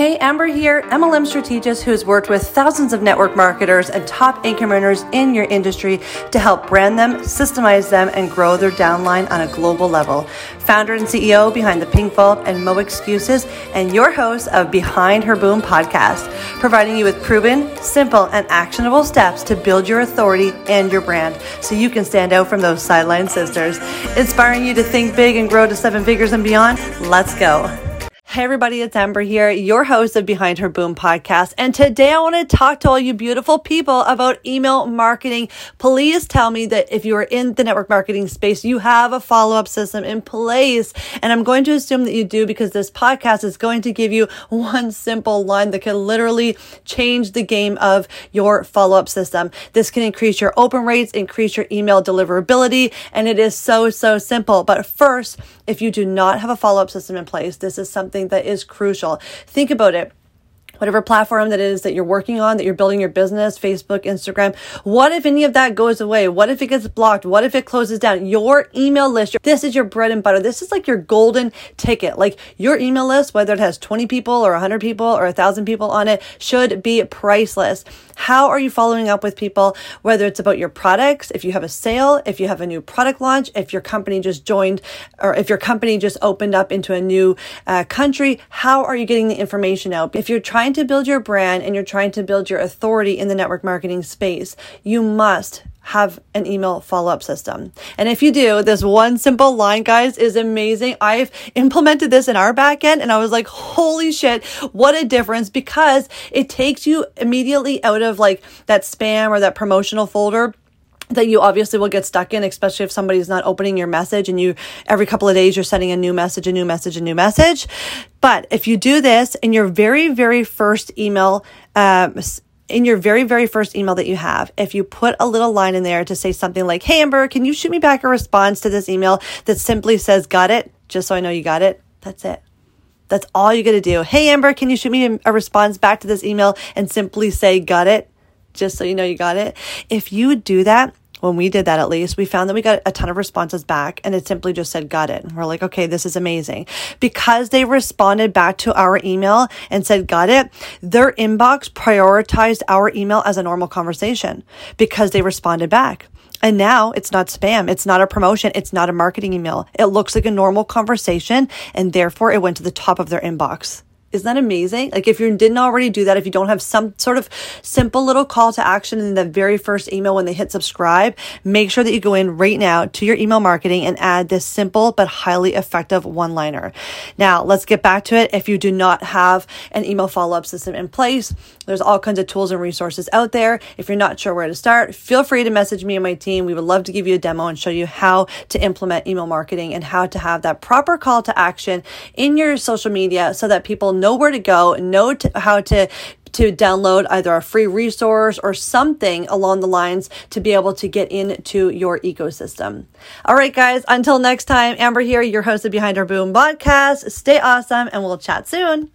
Hey, Amber here, MLM strategist who has worked with thousands of network marketers and top income earners in your industry to help brand them, systemize them, and grow their downline on a global level. Founder and CEO behind the Pink Vault and Mo Excuses, and your host of Behind Her Boom podcast, providing you with proven, simple, and actionable steps to build your authority and your brand so you can stand out from those sideline sisters. Inspiring you to think big and grow to seven figures and beyond. Let's go. Hey everybody, it's Amber here, your host of Behind Her Boom podcast. And today I want to talk to all you beautiful people about email marketing. Please tell me that if you are in the network marketing space, you have a follow up system in place. And I'm going to assume that you do because this podcast is going to give you one simple line that can literally change the game of your follow up system. This can increase your open rates, increase your email deliverability, and it is so, so simple. But first, if you do not have a follow up system in place, this is something something that is crucial. Think about it whatever platform that is that you're working on, that you're building your business, Facebook, Instagram. What if any of that goes away? What if it gets blocked? What if it closes down? Your email list, this is your bread and butter. This is like your golden ticket. Like your email list, whether it has 20 people or 100 people or 1,000 people on it, should be priceless. How are you following up with people? Whether it's about your products, if you have a sale, if you have a new product launch, if your company just joined, or if your company just opened up into a new uh, country, how are you getting the information out? If you're trying to build your brand and you're trying to build your authority in the network marketing space, you must have an email follow up system. And if you do, this one simple line, guys, is amazing. I've implemented this in our backend and I was like, holy shit, what a difference because it takes you immediately out of like that spam or that promotional folder that you obviously will get stuck in, especially if somebody's not opening your message and you every couple of days you're sending a new message, a new message, a new message. But if you do this in your very, very first email, um, in your very, very first email that you have, if you put a little line in there to say something like, Hey, Amber, can you shoot me back a response to this email that simply says, got it? Just so I know you got it. That's it. That's all you got to do. Hey, Amber, can you shoot me a response back to this email and simply say, got it? Just so you know you got it. If you do that, when we did that at least, we found that we got a ton of responses back and it simply just said, got it. We're like, okay, this is amazing. Because they responded back to our email and said, got it, their inbox prioritized our email as a normal conversation because they responded back. And now it's not spam. It's not a promotion. It's not a marketing email. It looks like a normal conversation and therefore it went to the top of their inbox. Isn't that amazing? Like if you didn't already do that, if you don't have some sort of simple little call to action in the very first email when they hit subscribe, make sure that you go in right now to your email marketing and add this simple but highly effective one liner. Now let's get back to it. If you do not have an email follow up system in place, there's all kinds of tools and resources out there. If you're not sure where to start, feel free to message me and my team. We would love to give you a demo and show you how to implement email marketing and how to have that proper call to action in your social media so that people know where to go, know how to to download either a free resource or something along the lines to be able to get into your ecosystem. All right, guys, until next time, Amber here, your host of Behind Her Boom podcast. Stay awesome and we'll chat soon.